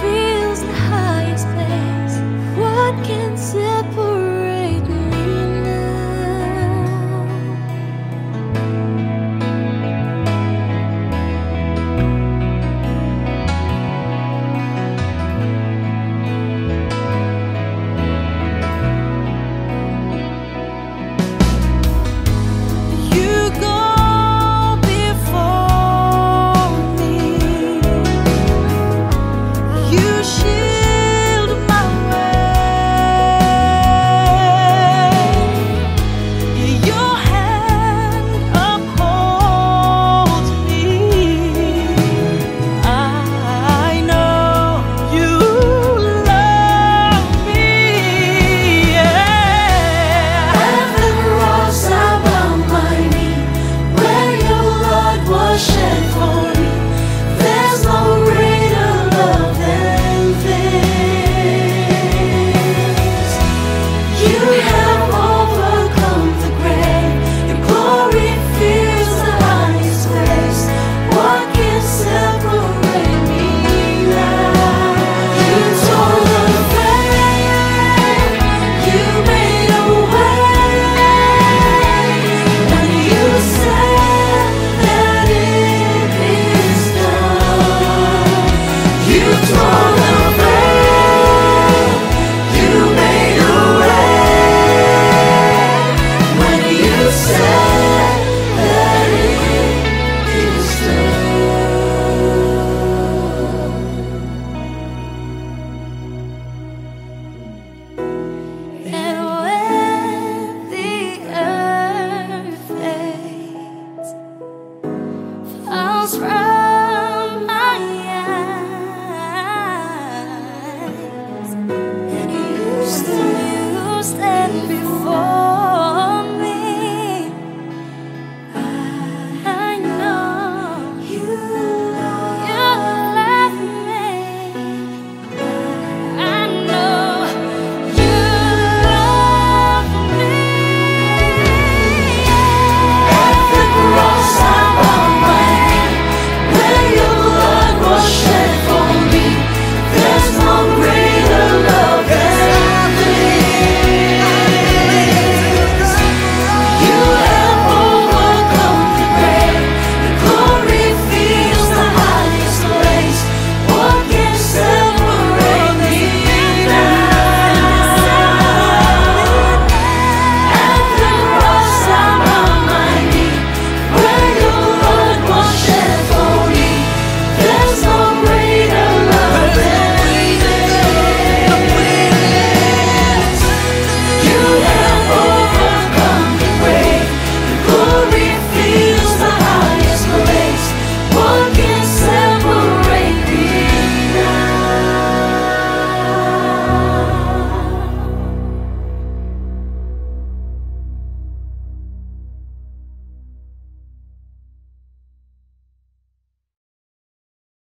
feel right.